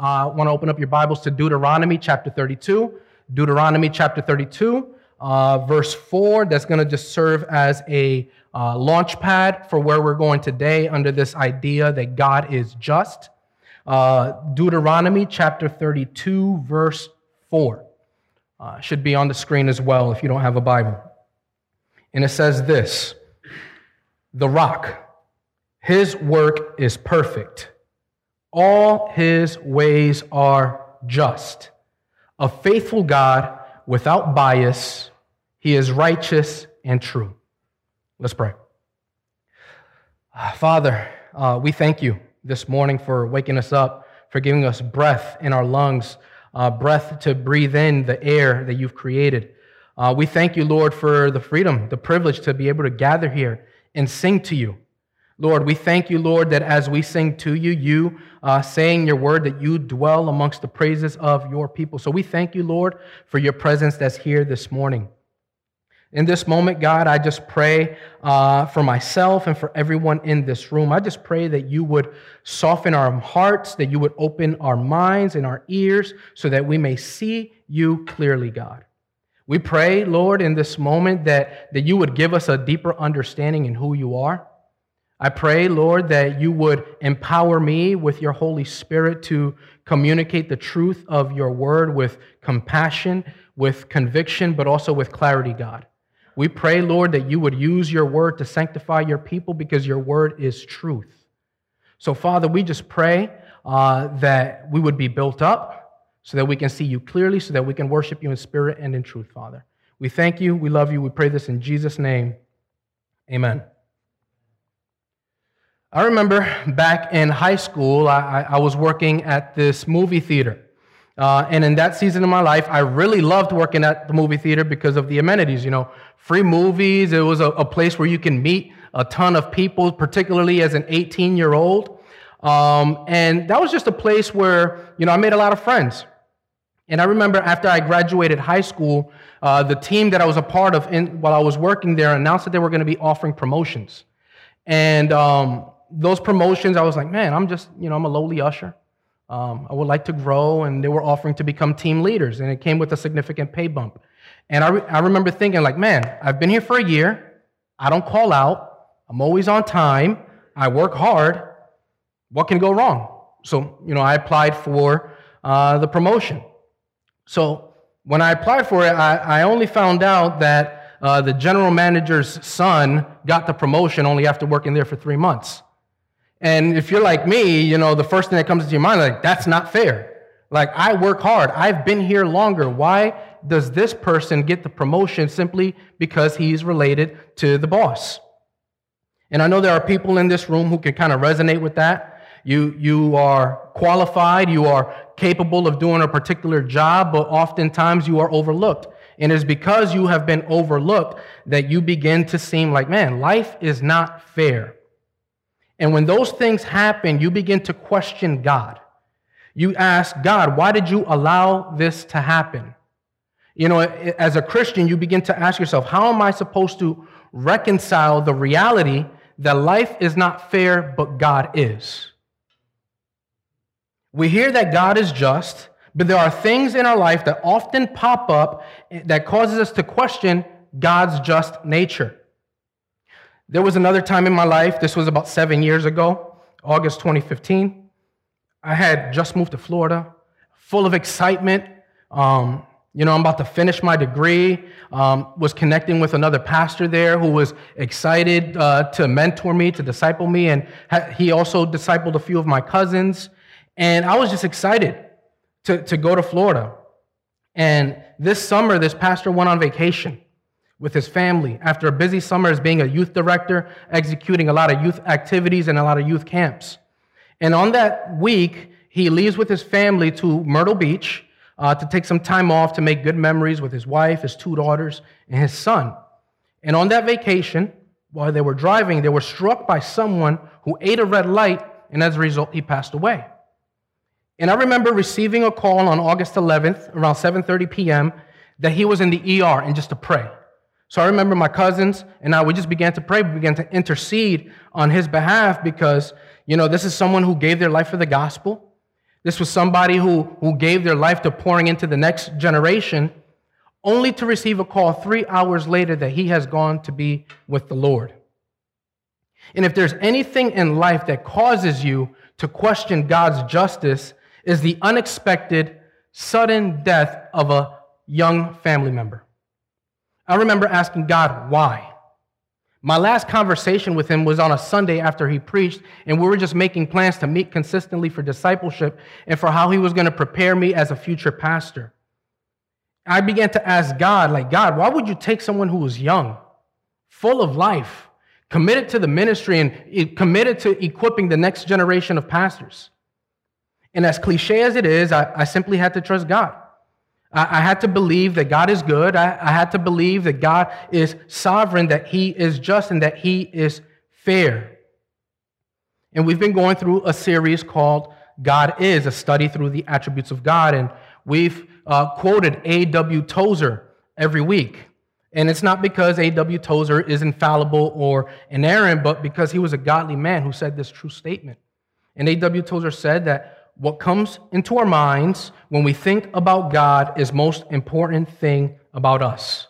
I want to open up your Bibles to Deuteronomy chapter 32. Deuteronomy chapter 32, uh, verse 4. That's going to just serve as a uh, launch pad for where we're going today under this idea that God is just. Uh, Deuteronomy chapter 32, verse 4. Uh, should be on the screen as well if you don't have a Bible. And it says this The rock, his work is perfect, all his ways are just. A faithful God without bias, he is righteous and true. Let's pray. Father, uh, we thank you this morning for waking us up, for giving us breath in our lungs, uh, breath to breathe in the air that you've created. Uh, we thank you, Lord, for the freedom, the privilege to be able to gather here and sing to you. Lord, we thank you, Lord, that as we sing to you, you uh, saying your word, that you dwell amongst the praises of your people. So we thank you, Lord, for your presence that's here this morning. In this moment, God, I just pray uh, for myself and for everyone in this room. I just pray that you would soften our hearts, that you would open our minds and our ears so that we may see you clearly, God. We pray, Lord, in this moment that, that you would give us a deeper understanding in who you are. I pray, Lord, that you would empower me with your Holy Spirit to communicate the truth of your word with compassion, with conviction, but also with clarity, God. We pray, Lord, that you would use your word to sanctify your people because your word is truth. So, Father, we just pray uh, that we would be built up so that we can see you clearly, so that we can worship you in spirit and in truth, Father. We thank you. We love you. We pray this in Jesus' name. Amen. I remember back in high school, I, I was working at this movie theater. Uh, and in that season of my life, I really loved working at the movie theater because of the amenities. You know, free movies. It was a, a place where you can meet a ton of people, particularly as an 18 year old. Um, and that was just a place where, you know, I made a lot of friends. And I remember after I graduated high school, uh, the team that I was a part of in, while I was working there announced that they were going to be offering promotions. And um, those promotions, I was like, man, I'm just, you know, I'm a lowly usher. Um, I would like to grow, and they were offering to become team leaders, and it came with a significant pay bump. And I, re- I remember thinking, like, man, I've been here for a year. I don't call out. I'm always on time. I work hard. What can go wrong? So, you know, I applied for uh, the promotion. So, when I applied for it, I, I only found out that uh, the general manager's son got the promotion only after working there for three months. And if you're like me, you know, the first thing that comes to your mind, like, that's not fair. Like, I work hard. I've been here longer. Why does this person get the promotion simply because he's related to the boss? And I know there are people in this room who can kind of resonate with that. You, you are qualified, you are capable of doing a particular job, but oftentimes you are overlooked. And it's because you have been overlooked that you begin to seem like, man, life is not fair. And when those things happen, you begin to question God. You ask God, why did you allow this to happen? You know, as a Christian, you begin to ask yourself, how am I supposed to reconcile the reality that life is not fair, but God is? We hear that God is just, but there are things in our life that often pop up that causes us to question God's just nature. There was another time in my life, this was about seven years ago, August 2015. I had just moved to Florida, full of excitement. Um, you know, I'm about to finish my degree. Um, was connecting with another pastor there who was excited uh, to mentor me, to disciple me, and ha- he also discipled a few of my cousins. And I was just excited to, to go to Florida. And this summer, this pastor went on vacation with his family after a busy summer as being a youth director, executing a lot of youth activities and a lot of youth camps. And on that week, he leaves with his family to Myrtle Beach uh, to take some time off to make good memories with his wife, his two daughters, and his son. And on that vacation, while they were driving, they were struck by someone who ate a red light, and as a result, he passed away. And I remember receiving a call on August 11th, around 7:30 p.m., that he was in the ER and just to pray. So I remember my cousins and I, we just began to pray. We began to intercede on his behalf because, you know, this is someone who gave their life for the gospel. This was somebody who, who gave their life to pouring into the next generation, only to receive a call three hours later that he has gone to be with the Lord. And if there's anything in life that causes you to question God's justice, is the unexpected, sudden death of a young family member. I remember asking God, why? My last conversation with him was on a Sunday after he preached, and we were just making plans to meet consistently for discipleship and for how he was going to prepare me as a future pastor. I began to ask God, like, God, why would you take someone who was young, full of life, committed to the ministry, and committed to equipping the next generation of pastors? And as cliche as it is, I, I simply had to trust God. I, I, had to believe that God is good. I, I had to believe that God is sovereign, that He is just, and that He is fair. And we've been going through a series called God is, a study through the attributes of God. And we've uh, quoted A.W. Tozer every week. And it's not because A.W. Tozer is infallible or inerrant, but because he was a godly man who said this true statement. And A.W. Tozer said that what comes into our minds when we think about God is most important thing about us.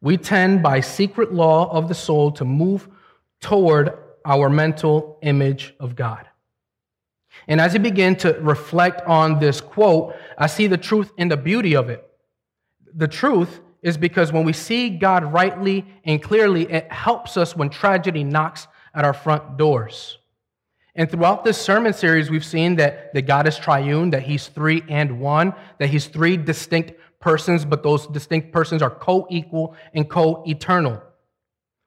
We tend by secret law of the soul to move toward our mental image of God. And as I begin to reflect on this quote, I see the truth and the beauty of it. The truth is because when we see God rightly and clearly, it helps us when tragedy knocks at our front doors. And throughout this sermon series, we've seen that, that God is triune, that He's three and one, that He's three distinct persons, but those distinct persons are co equal and co eternal.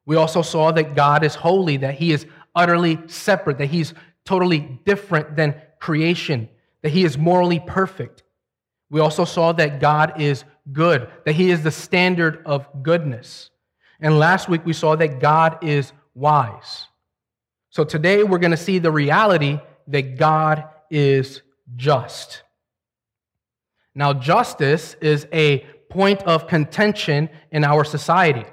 We also saw that God is holy, that He is utterly separate, that He's totally different than creation, that He is morally perfect. We also saw that God is good, that He is the standard of goodness. And last week we saw that God is wise. So today we're going to see the reality that God is just. Now, justice is a point of contention in our society.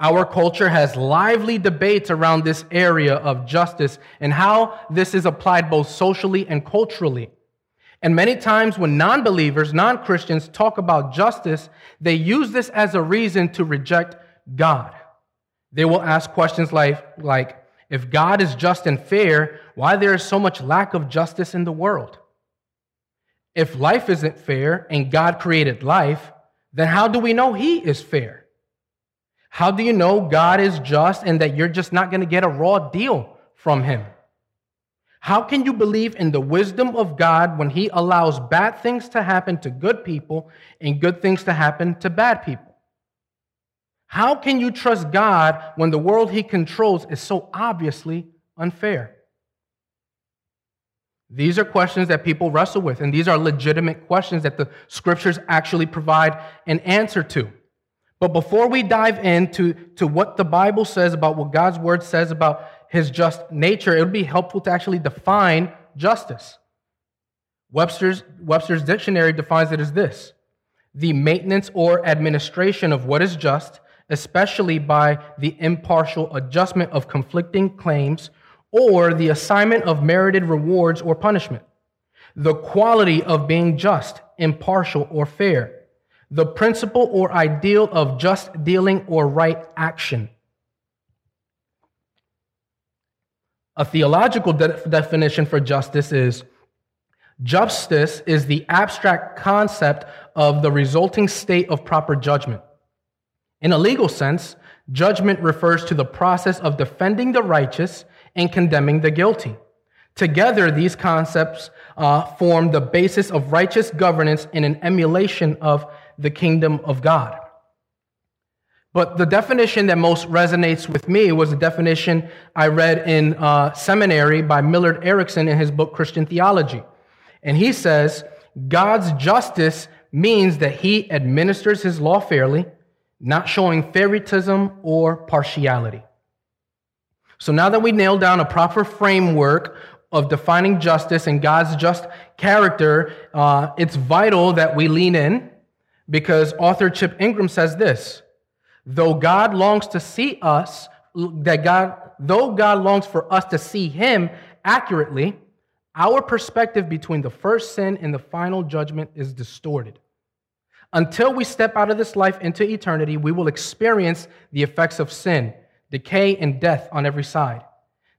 Our culture has lively debates around this area of justice and how this is applied both socially and culturally. And many times, when non believers, non Christians talk about justice, they use this as a reason to reject God. They will ask questions like, like if God is just and fair, why there is so much lack of justice in the world? If life isn't fair and God created life, then how do we know He is fair? How do you know God is just and that you're just not going to get a raw deal from Him? How can you believe in the wisdom of God when He allows bad things to happen to good people and good things to happen to bad people? How can you trust God when the world he controls is so obviously unfair? These are questions that people wrestle with, and these are legitimate questions that the scriptures actually provide an answer to. But before we dive into to what the Bible says about what God's word says about his just nature, it would be helpful to actually define justice. Webster's, Webster's dictionary defines it as this the maintenance or administration of what is just especially by the impartial adjustment of conflicting claims or the assignment of merited rewards or punishment. The quality of being just, impartial, or fair. The principle or ideal of just dealing or right action. A theological de- definition for justice is justice is the abstract concept of the resulting state of proper judgment. In a legal sense, judgment refers to the process of defending the righteous and condemning the guilty. Together, these concepts uh, form the basis of righteous governance in an emulation of the kingdom of God. But the definition that most resonates with me was the definition I read in uh, seminary by Millard Erickson in his book Christian Theology. And he says, God's justice means that he administers his law fairly, not showing favoritism or partiality. So now that we nailed down a proper framework of defining justice and God's just character, uh, it's vital that we lean in because author Chip Ingram says this though God longs to see us, that God, though God longs for us to see him accurately, our perspective between the first sin and the final judgment is distorted. Until we step out of this life into eternity, we will experience the effects of sin, decay, and death on every side.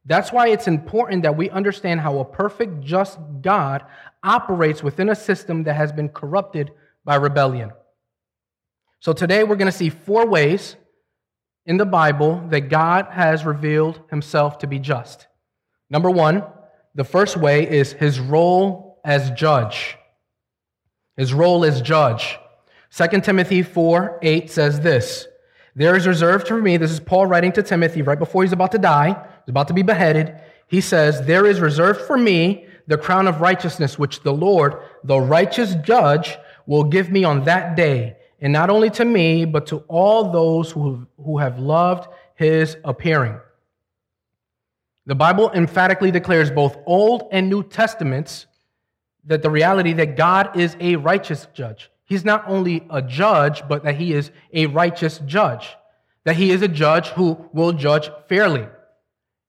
That's why it's important that we understand how a perfect, just God operates within a system that has been corrupted by rebellion. So today we're going to see four ways in the Bible that God has revealed himself to be just. Number one, the first way is his role as judge. His role as judge. 2 Timothy 4 8 says this There is reserved for me, this is Paul writing to Timothy right before he's about to die, he's about to be beheaded. He says, There is reserved for me the crown of righteousness, which the Lord, the righteous judge, will give me on that day, and not only to me, but to all those who, who have loved his appearing. The Bible emphatically declares both Old and New Testaments that the reality that God is a righteous judge. He's not only a judge, but that he is a righteous judge. That he is a judge who will judge fairly.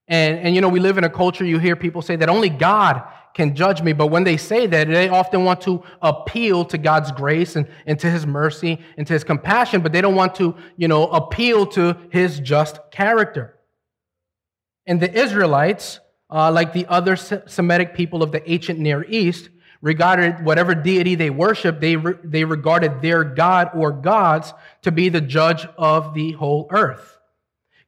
And, and you know, we live in a culture, you hear people say that only God can judge me. But when they say that, they often want to appeal to God's grace and, and to his mercy and to his compassion, but they don't want to, you know, appeal to his just character. And the Israelites, uh, like the other Semitic people of the ancient Near East, regarded whatever deity they worshiped, they, re- they regarded their God or gods to be the judge of the whole earth.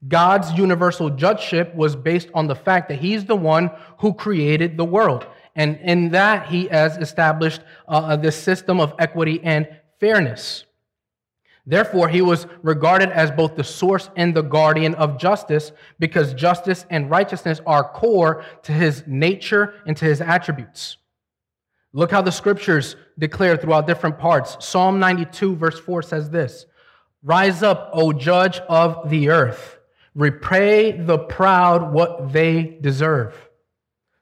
God's universal judgeship was based on the fact that he's the one who created the world. And in that, he has established uh, this system of equity and fairness. Therefore, he was regarded as both the source and the guardian of justice because justice and righteousness are core to his nature and to his attributes. Look how the scriptures declare throughout different parts. Psalm 92, verse 4 says this Rise up, O judge of the earth, repay the proud what they deserve.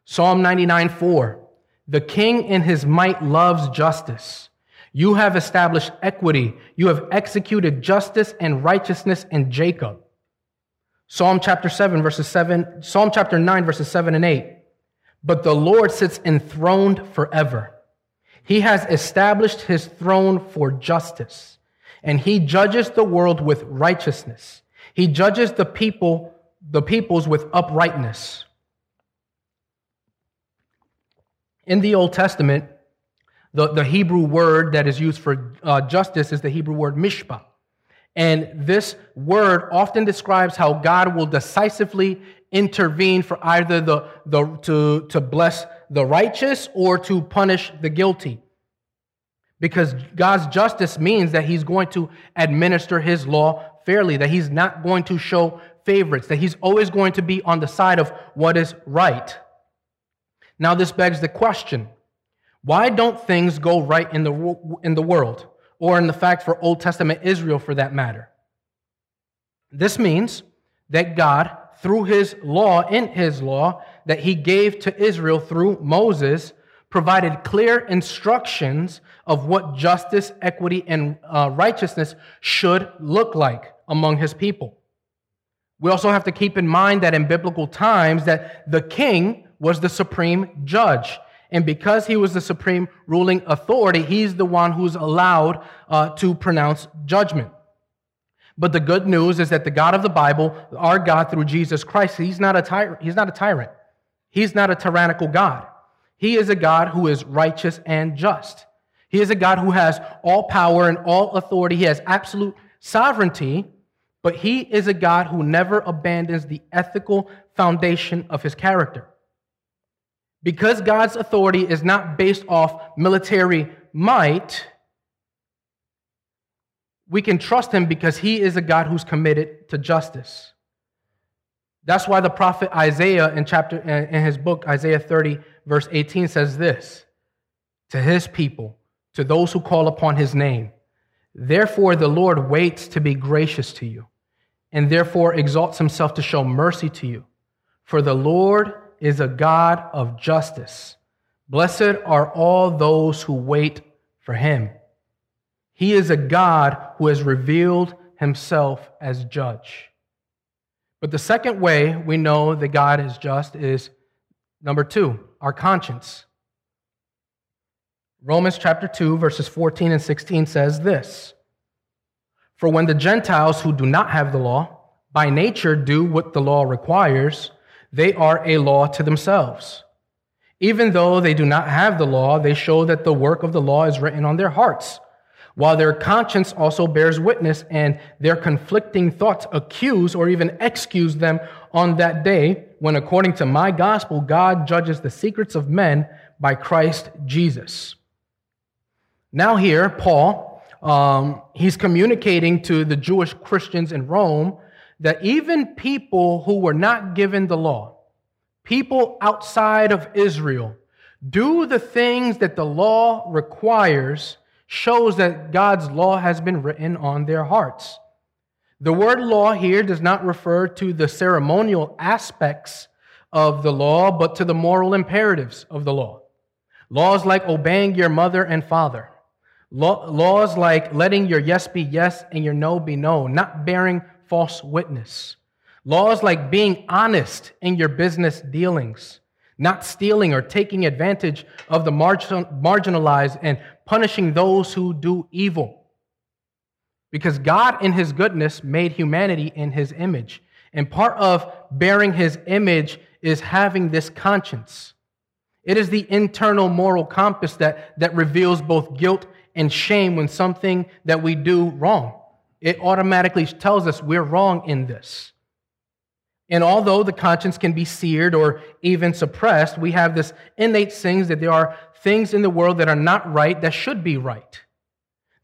Psalm 99 4. The king in his might loves justice. You have established equity. You have executed justice and righteousness in Jacob. Psalm chapter 7, verses 7, Psalm chapter 9, verses 7 and 8. But the Lord sits enthroned forever. He has established his throne for justice, and he judges the world with righteousness. He judges the people, the peoples with uprightness. In the Old Testament, the, the Hebrew word that is used for uh, justice is the Hebrew word mishpat. And this word often describes how God will decisively intervene for either the, the, to, to bless the righteous or to punish the guilty. Because God's justice means that He's going to administer His law fairly, that He's not going to show favorites, that He's always going to be on the side of what is right. Now, this begs the question why don't things go right in the, in the world, or in the fact for Old Testament Israel for that matter? This means that God, through his law, in his law, that he gave to Israel through Moses, provided clear instructions of what justice, equity, and uh, righteousness should look like among his people. We also have to keep in mind that in biblical times that the king was the supreme judge. And because he was the supreme ruling authority, he's the one who's allowed uh, to pronounce judgment. But the good news is that the God of the Bible, our God through Jesus Christ, he's not a tyrant. He's not a tyrant. He's not a tyrannical God. He is a God who is righteous and just. He is a God who has all power and all authority. He has absolute sovereignty, but he is a God who never abandons the ethical foundation of his character. Because God's authority is not based off military might, we can trust him because he is a God who's committed to justice. That's why the prophet Isaiah in chapter in his book Isaiah 30 verse 18 says this to his people to those who call upon his name therefore the Lord waits to be gracious to you and therefore exalts himself to show mercy to you for the Lord is a God of justice. Blessed are all those who wait for him. He is a God who has revealed himself as judge. But the second way we know that God is just is number two, our conscience. Romans chapter 2, verses 14 and 16 says this For when the Gentiles who do not have the law, by nature do what the law requires, they are a law to themselves. Even though they do not have the law, they show that the work of the law is written on their hearts, while their conscience also bears witness, and their conflicting thoughts accuse or even excuse them on that day when, according to my gospel, God judges the secrets of men by Christ Jesus. Now, here, Paul, um, he's communicating to the Jewish Christians in Rome that even people who were not given the law, people outside of Israel, do the things that the law requires shows that God's law has been written on their hearts. The word law here does not refer to the ceremonial aspects of the law, but to the moral imperatives of the law. Laws like obeying your mother and father. Laws like letting your yes be yes and your no be no, not bearing false witness. Laws like being honest in your business dealings, not stealing or taking advantage of the marginalized and punishing those who do evil. Because God, in His goodness, made humanity in His image. And part of bearing His image is having this conscience. It is the internal moral compass that, that reveals both guilt and shame when something that we do wrong it automatically tells us we're wrong in this. And although the conscience can be seared or even suppressed, we have this innate sense that there are things in the world that are not right that should be right.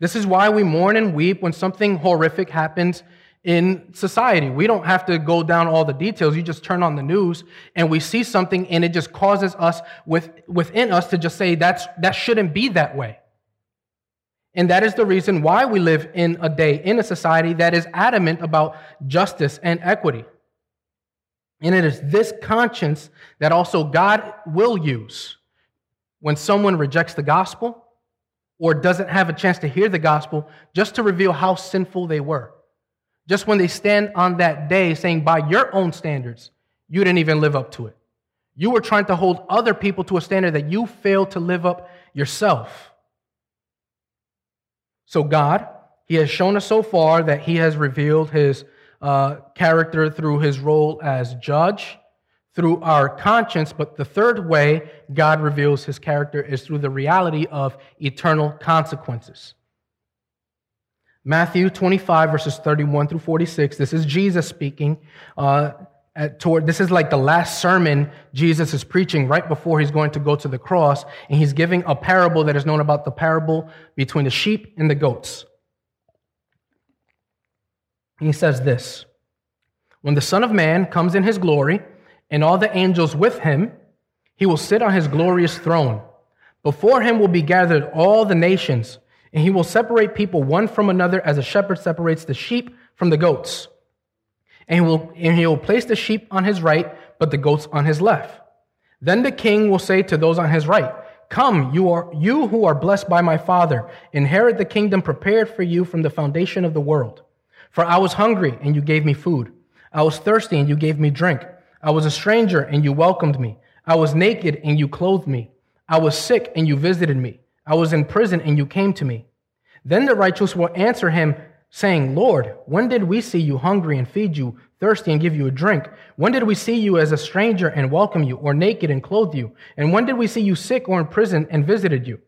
This is why we mourn and weep when something horrific happens in society. We don't have to go down all the details. You just turn on the news and we see something and it just causes us with, within us to just say that's, that shouldn't be that way. And that is the reason why we live in a day, in a society that is adamant about justice and equity. And it is this conscience that also God will use when someone rejects the gospel or doesn't have a chance to hear the gospel just to reveal how sinful they were. Just when they stand on that day saying, by your own standards, you didn't even live up to it. You were trying to hold other people to a standard that you failed to live up yourself. So, God, He has shown us so far that He has revealed His uh, character through His role as judge, through our conscience. But the third way God reveals His character is through the reality of eternal consequences. Matthew 25, verses 31 through 46. This is Jesus speaking. Uh, at, toward, this is like the last sermon Jesus is preaching right before he's going to go to the cross, and he's giving a parable that is known about the parable between the sheep and the goats. he says this When the Son of Man comes in his glory, and all the angels with him, he will sit on his glorious throne. Before him will be gathered all the nations, and he will separate people one from another as a shepherd separates the sheep from the goats and he, will, and he will place the sheep on his right, but the goats on his left. Then the king will say to those on his right, Come, you are you who are blessed by my father, inherit the kingdom prepared for you from the foundation of the world. For I was hungry, and you gave me food. I was thirsty, and you gave me drink. I was a stranger, and you welcomed me. I was naked, and you clothed me. I was sick, and you visited me. I was in prison, and you came to me. Then the righteous will answer him, saying, Lord, when did we see you hungry and feed you, thirsty and give you a drink? When did we see you as a stranger and welcome you, or naked and clothe you? And when did we see you sick or in prison and visited you?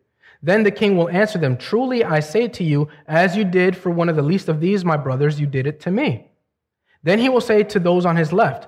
Then the king will answer them, Truly I say to you, as you did for one of the least of these, my brothers, you did it to me. Then he will say to those on his left,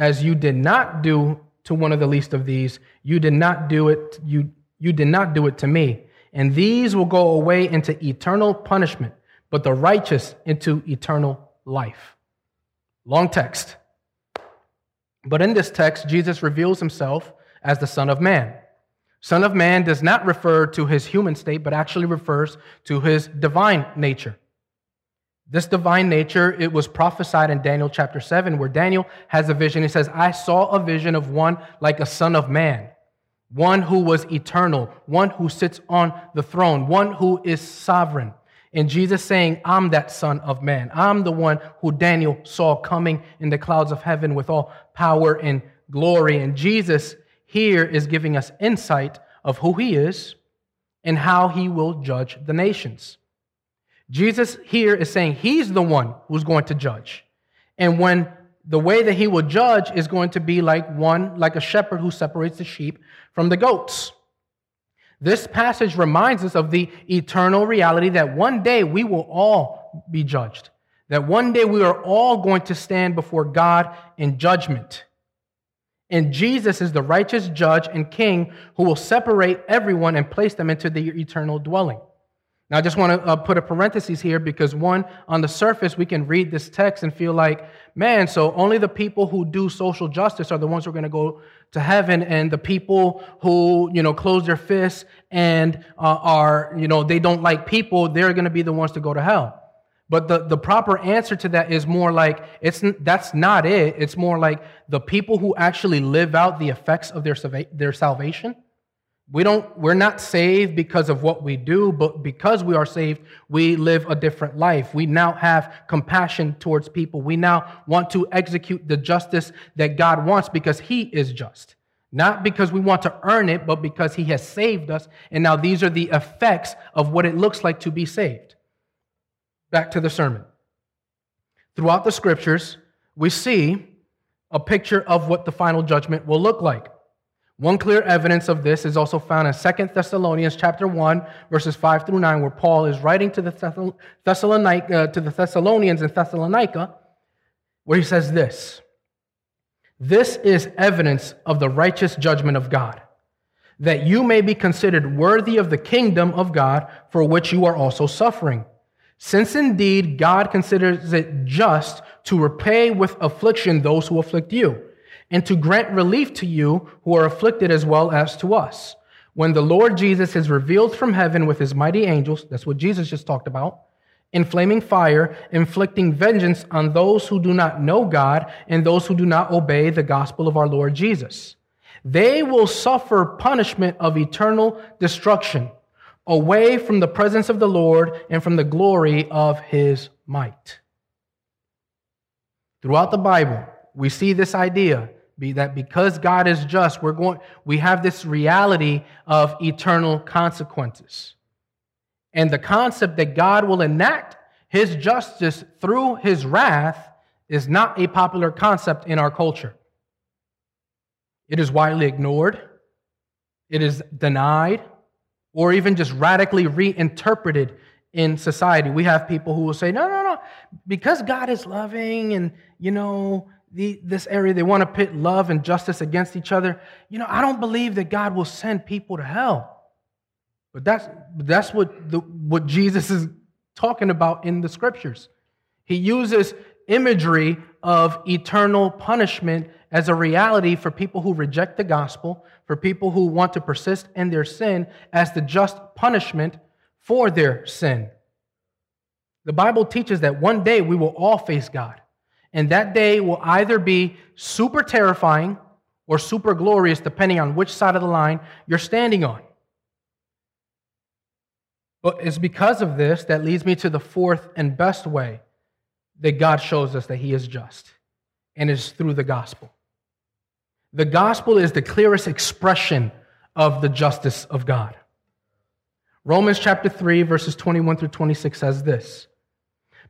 as you did not do to one of the least of these, you did not do it, you, you did not do it to me. And these will go away into eternal punishment but the righteous into eternal life. Long text. But in this text, Jesus reveals himself as the Son of Man. Son of Man does not refer to his human state, but actually refers to his divine nature. This divine nature, it was prophesied in Daniel chapter 7, where Daniel has a vision. He says, I saw a vision of one like a son of man, one who was eternal, one who sits on the throne, one who is sovereign. And Jesus saying, I'm that son of man. I'm the one who Daniel saw coming in the clouds of heaven with all power and glory. And Jesus here is giving us insight of who he is and how he will judge the nations. Jesus here is saying he's the one who's going to judge. And when the way that he will judge is going to be like one, like a shepherd who separates the sheep from the goats. This passage reminds us of the eternal reality that one day we will all be judged, that one day we are all going to stand before God in judgment. And Jesus is the righteous judge and king who will separate everyone and place them into the eternal dwelling. Now, I just want to uh, put a parenthesis here because, one, on the surface, we can read this text and feel like, man, so only the people who do social justice are the ones who are going to go to heaven, and the people who, you know, close their fists and uh, are, you know, they don't like people, they're going to be the ones to go to hell. But the, the proper answer to that is more like, it's, that's not it. It's more like the people who actually live out the effects of their, their salvation we don't, we're not saved because of what we do, but because we are saved, we live a different life. We now have compassion towards people. We now want to execute the justice that God wants because He is just. Not because we want to earn it, but because He has saved us. And now these are the effects of what it looks like to be saved. Back to the sermon. Throughout the scriptures, we see a picture of what the final judgment will look like. One clear evidence of this is also found in 2 Thessalonians chapter 1, verses 5 through 9, where Paul is writing to the, Thessalonic, uh, to the Thessalonians in Thessalonica, where he says this This is evidence of the righteous judgment of God, that you may be considered worthy of the kingdom of God for which you are also suffering. Since indeed God considers it just to repay with affliction those who afflict you and to grant relief to you who are afflicted as well as to us. When the Lord Jesus is revealed from heaven with his mighty angels, that's what Jesus just talked about, in flaming fire, inflicting vengeance on those who do not know God and those who do not obey the gospel of our Lord Jesus. They will suffer punishment of eternal destruction away from the presence of the Lord and from the glory of his might. Throughout the Bible, we see this idea be that because God is just, we're going, we have this reality of eternal consequences. And the concept that God will enact his justice through his wrath is not a popular concept in our culture. It is widely ignored, it is denied, or even just radically reinterpreted in society. We have people who will say, no, no, no, because God is loving and, you know, the, this area, they want to pit love and justice against each other. You know, I don't believe that God will send people to hell. But that's, that's what, the, what Jesus is talking about in the scriptures. He uses imagery of eternal punishment as a reality for people who reject the gospel, for people who want to persist in their sin, as the just punishment for their sin. The Bible teaches that one day we will all face God. And that day will either be super terrifying or super glorious, depending on which side of the line you're standing on. But it's because of this that leads me to the fourth and best way that God shows us that He is just, and is through the gospel. The gospel is the clearest expression of the justice of God. Romans chapter 3, verses 21 through 26 says this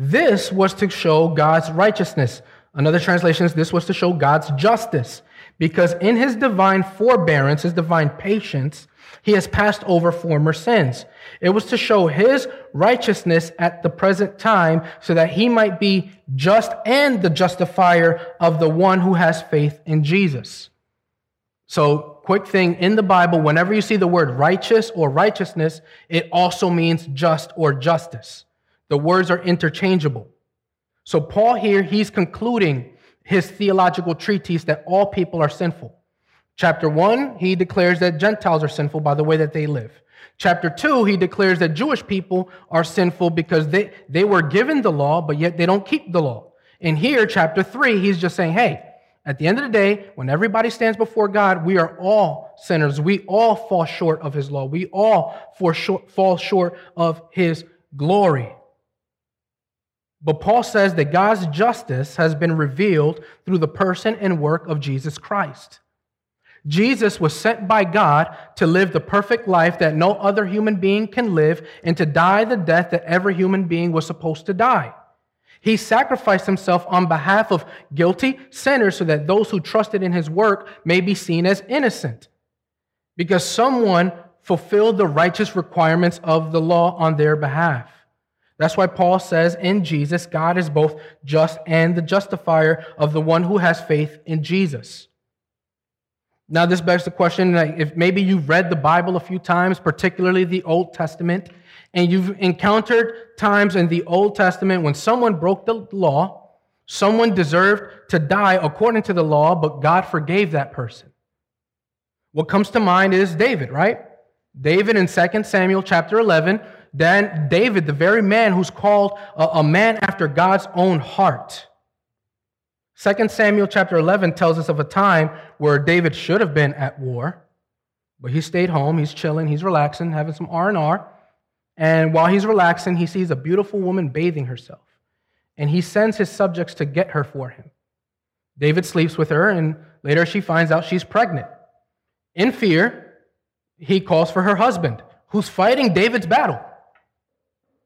This was to show God's righteousness. Another translation is this was to show God's justice. Because in his divine forbearance, his divine patience, He has passed over former sins. It was to show his righteousness at the present time so that he might be just and the justifier of the one who has faith in Jesus. So, quick thing in the Bible, whenever you see the word righteous or righteousness, it also means just or justice. The words are interchangeable. So, Paul here, he's concluding his theological treatise that all people are sinful. Chapter 1, he declares that Gentiles are sinful by the way that they live. Chapter 2, he declares that Jewish people are sinful because they, they were given the law, but yet they don't keep the law. And here, chapter 3, he's just saying, hey, at the end of the day, when everybody stands before God, we are all sinners. We all fall short of his law. We all fall short of his glory. But Paul says that God's justice has been revealed through the person and work of Jesus Christ. Jesus was sent by God to live the perfect life that no other human being can live and to die the death that every human being was supposed to die. He sacrificed himself on behalf of guilty sinners so that those who trusted in his work may be seen as innocent. Because someone fulfilled the righteous requirements of the law on their behalf. That's why Paul says in Jesus, God is both just and the justifier of the one who has faith in Jesus. Now, this begs the question if maybe you've read the Bible a few times, particularly the Old Testament, and you've encountered times in the Old Testament when someone broke the law, someone deserved to die according to the law, but God forgave that person. What comes to mind is David, right? David in 2 Samuel chapter 11 then David, the very man who's called a, a man after God's own heart. 2 Samuel chapter 11 tells us of a time where David should have been at war, but he stayed home, he's chilling, he's relaxing, having some R&R. And while he's relaxing, he sees a beautiful woman bathing herself. And he sends his subjects to get her for him. David sleeps with her, and later she finds out she's pregnant. In fear, he calls for her husband, who's fighting David's battle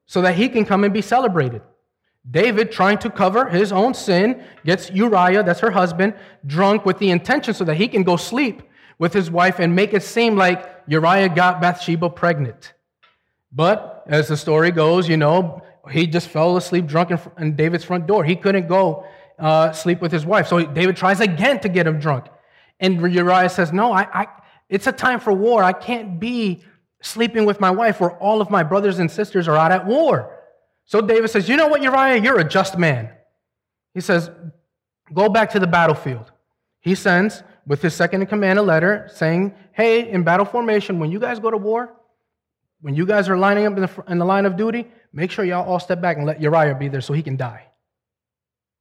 so that he can come and be celebrated. David, trying to cover his own sin, gets Uriah, that's her husband, drunk with the intention so that he can go sleep with his wife and make it seem like Uriah got Bathsheba pregnant. But as the story goes, you know, he just fell asleep drunk in, David's front door. He couldn't go uh, sleep with his wife. So David tries again to get him drunk. And Uriah says, No, I, I, it's a time for war. I can't be sleeping with my wife where all of my brothers and sisters are out at war. So David says, You know what, Uriah? You're a just man. He says, Go back to the battlefield. He sends, with his second in command, a letter saying, Hey, in battle formation, when you guys go to war, when you guys are lining up in the, in the line of duty, make sure y'all all step back and let Uriah be there so he can die.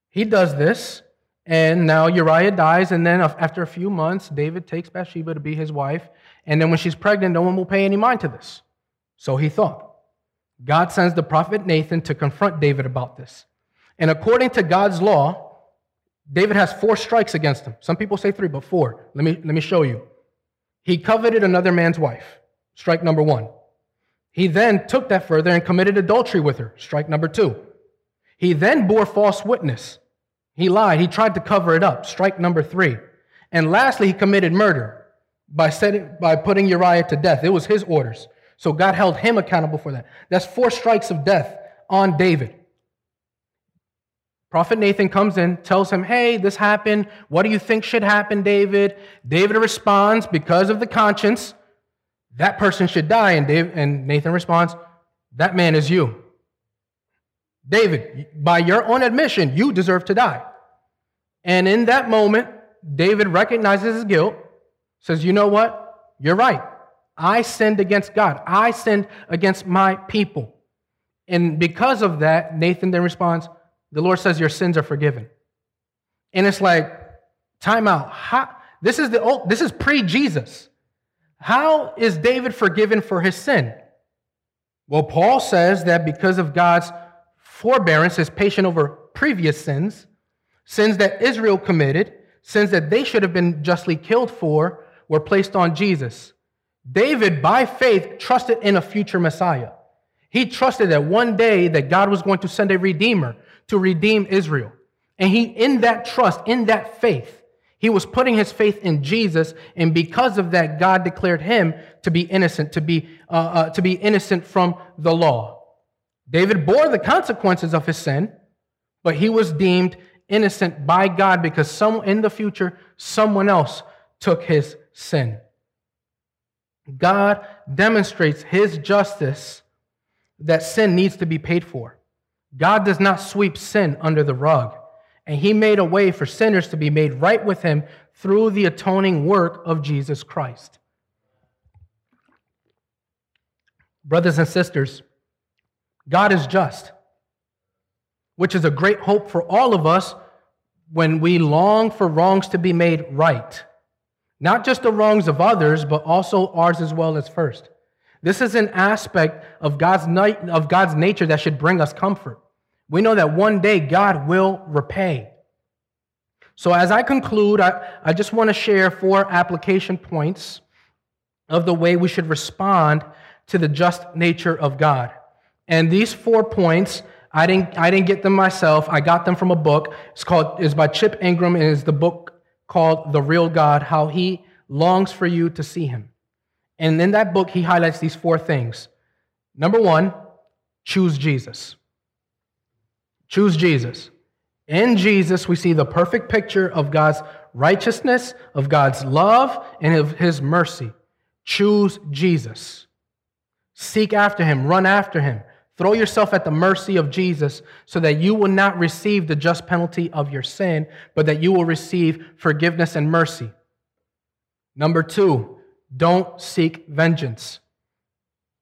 He does this, and now Uriah dies, and then after a few months, David takes Bathsheba to be his wife, and then when she's pregnant, no one will pay any mind to this. So he thought. God sends the prophet Nathan to confront David about this. And according to God's law, David has four strikes against him. Some people say three, but four. Let me, let me show you. He coveted another man's wife. Strike number one. He then took that further and committed adultery with her. Strike number two. He then bore false witness. He lied. He tried to cover it up. Strike number three. And lastly, he committed murder by, setting, by putting Uriah to death. It was his orders. So God held him accountable for that. That's four strikes of death on David. Prophet Nathan comes in, tells him, Hey, this happened. What do you think should happen, David? David responds, Because of the conscience, that person should die. And, David, and Nathan responds, That man is you. David, by your own admission, you deserve to die. And in that moment, David recognizes his guilt says, You know what? You're right. I sinned against God. I sinned against my people. And because of that, Nathan then responds, The Lord says, Your sins are forgiven. And it's like, time out. How, this is the old, this is pre-Jesus. How is David forgiven for his sin? Well, Paul says that because of God's forbearance, his patience over previous sins, sins that Israel committed, sins that they should have been justly killed for, were placed on Jesus. David, by faith, trusted in a future Messiah. He trusted that one day that God was going to send a redeemer to redeem Israel. And he, in that trust, in that faith, He was putting his faith in Jesus, and because of that, God declared him to be innocent, to be, uh, uh, to be innocent from the law. David bore the consequences of his sin, but he was deemed innocent by God because some in the future someone else took his sin. God demonstrates his justice that sin needs to be paid for. God does not sweep sin under the rug, and he made a way for sinners to be made right with him through the atoning work of Jesus Christ. Brothers and sisters, God is just, which is a great hope for all of us when we long for wrongs to be made right. Not just the wrongs of others, but also ours as well as first. This is an aspect of God's, of God's nature that should bring us comfort. We know that one day God will repay. So, as I conclude, I, I just want to share four application points of the way we should respond to the just nature of God. And these four points, I didn't, I didn't get them myself. I got them from a book. It's called, is by Chip Ingram, and is the book called The Real God, How He Longs for You to See Him. And in that book, he highlights these four things. Number one, choose Jesus. Choose Jesus. In Jesus, we see the perfect picture of God's righteousness, of God's love, and of his mercy. Choose Jesus. Seek after him, run after him. Throw yourself at the mercy of Jesus so that you will not receive the just penalty of your sin, but that you will receive forgiveness and mercy. Number two, don't seek vengeance.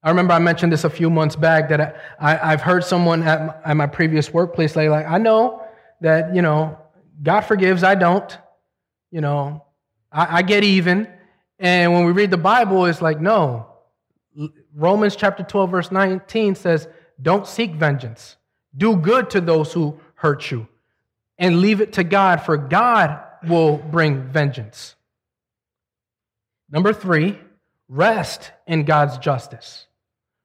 I remember I mentioned this a few months back that I, have heard someone at my, at my previous workplace like, like, I know that, you know, God forgives, I don't. You know, I, I get even. And when we read the Bible, it's like, no. Romans chapter 12, verse 19 says, don't seek vengeance. Do good to those who hurt you and leave it to God, for God will bring vengeance. Number three, rest in God's justice.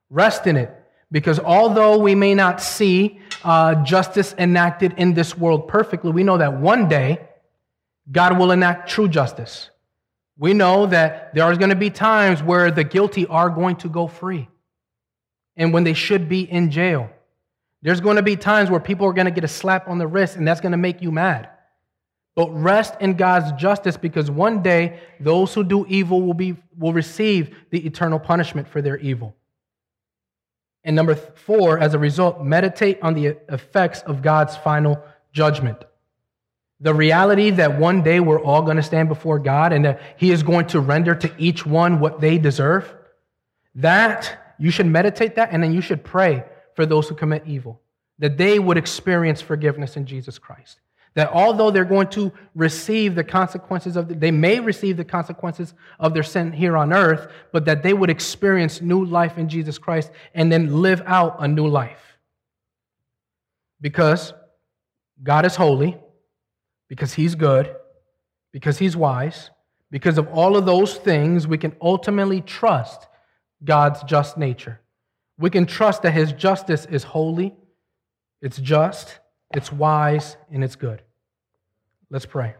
Rest in it. Because although we may not see uh, justice enacted in this world perfectly, we know that one day God will enact true justice. We know that there are going to be times where the guilty are going to go free and when they should be in jail. There's going to be times where people are going to get a slap on the wrist, and that's going to make you mad. But rest in God's justice because one day those who do evil will, be, will receive the eternal punishment for their evil. And number four, as a result, meditate on the effects of God's final judgment. The reality that one day we're all going to stand before God and that He is going to render to each one what they deserve. That, you should meditate that and then you should pray for those who commit evil, that they would experience forgiveness in Jesus Christ. That although they're going to receive the consequences of, the, they may receive the consequences of their sin here on earth, but that they would experience new life in Jesus Christ and then live out a new life. Because God is holy, because He's good, because He's wise, because of all of those things, we can ultimately trust God's just nature. We can trust that His justice is holy, it's just, it's wise, and it's good. Let's pray.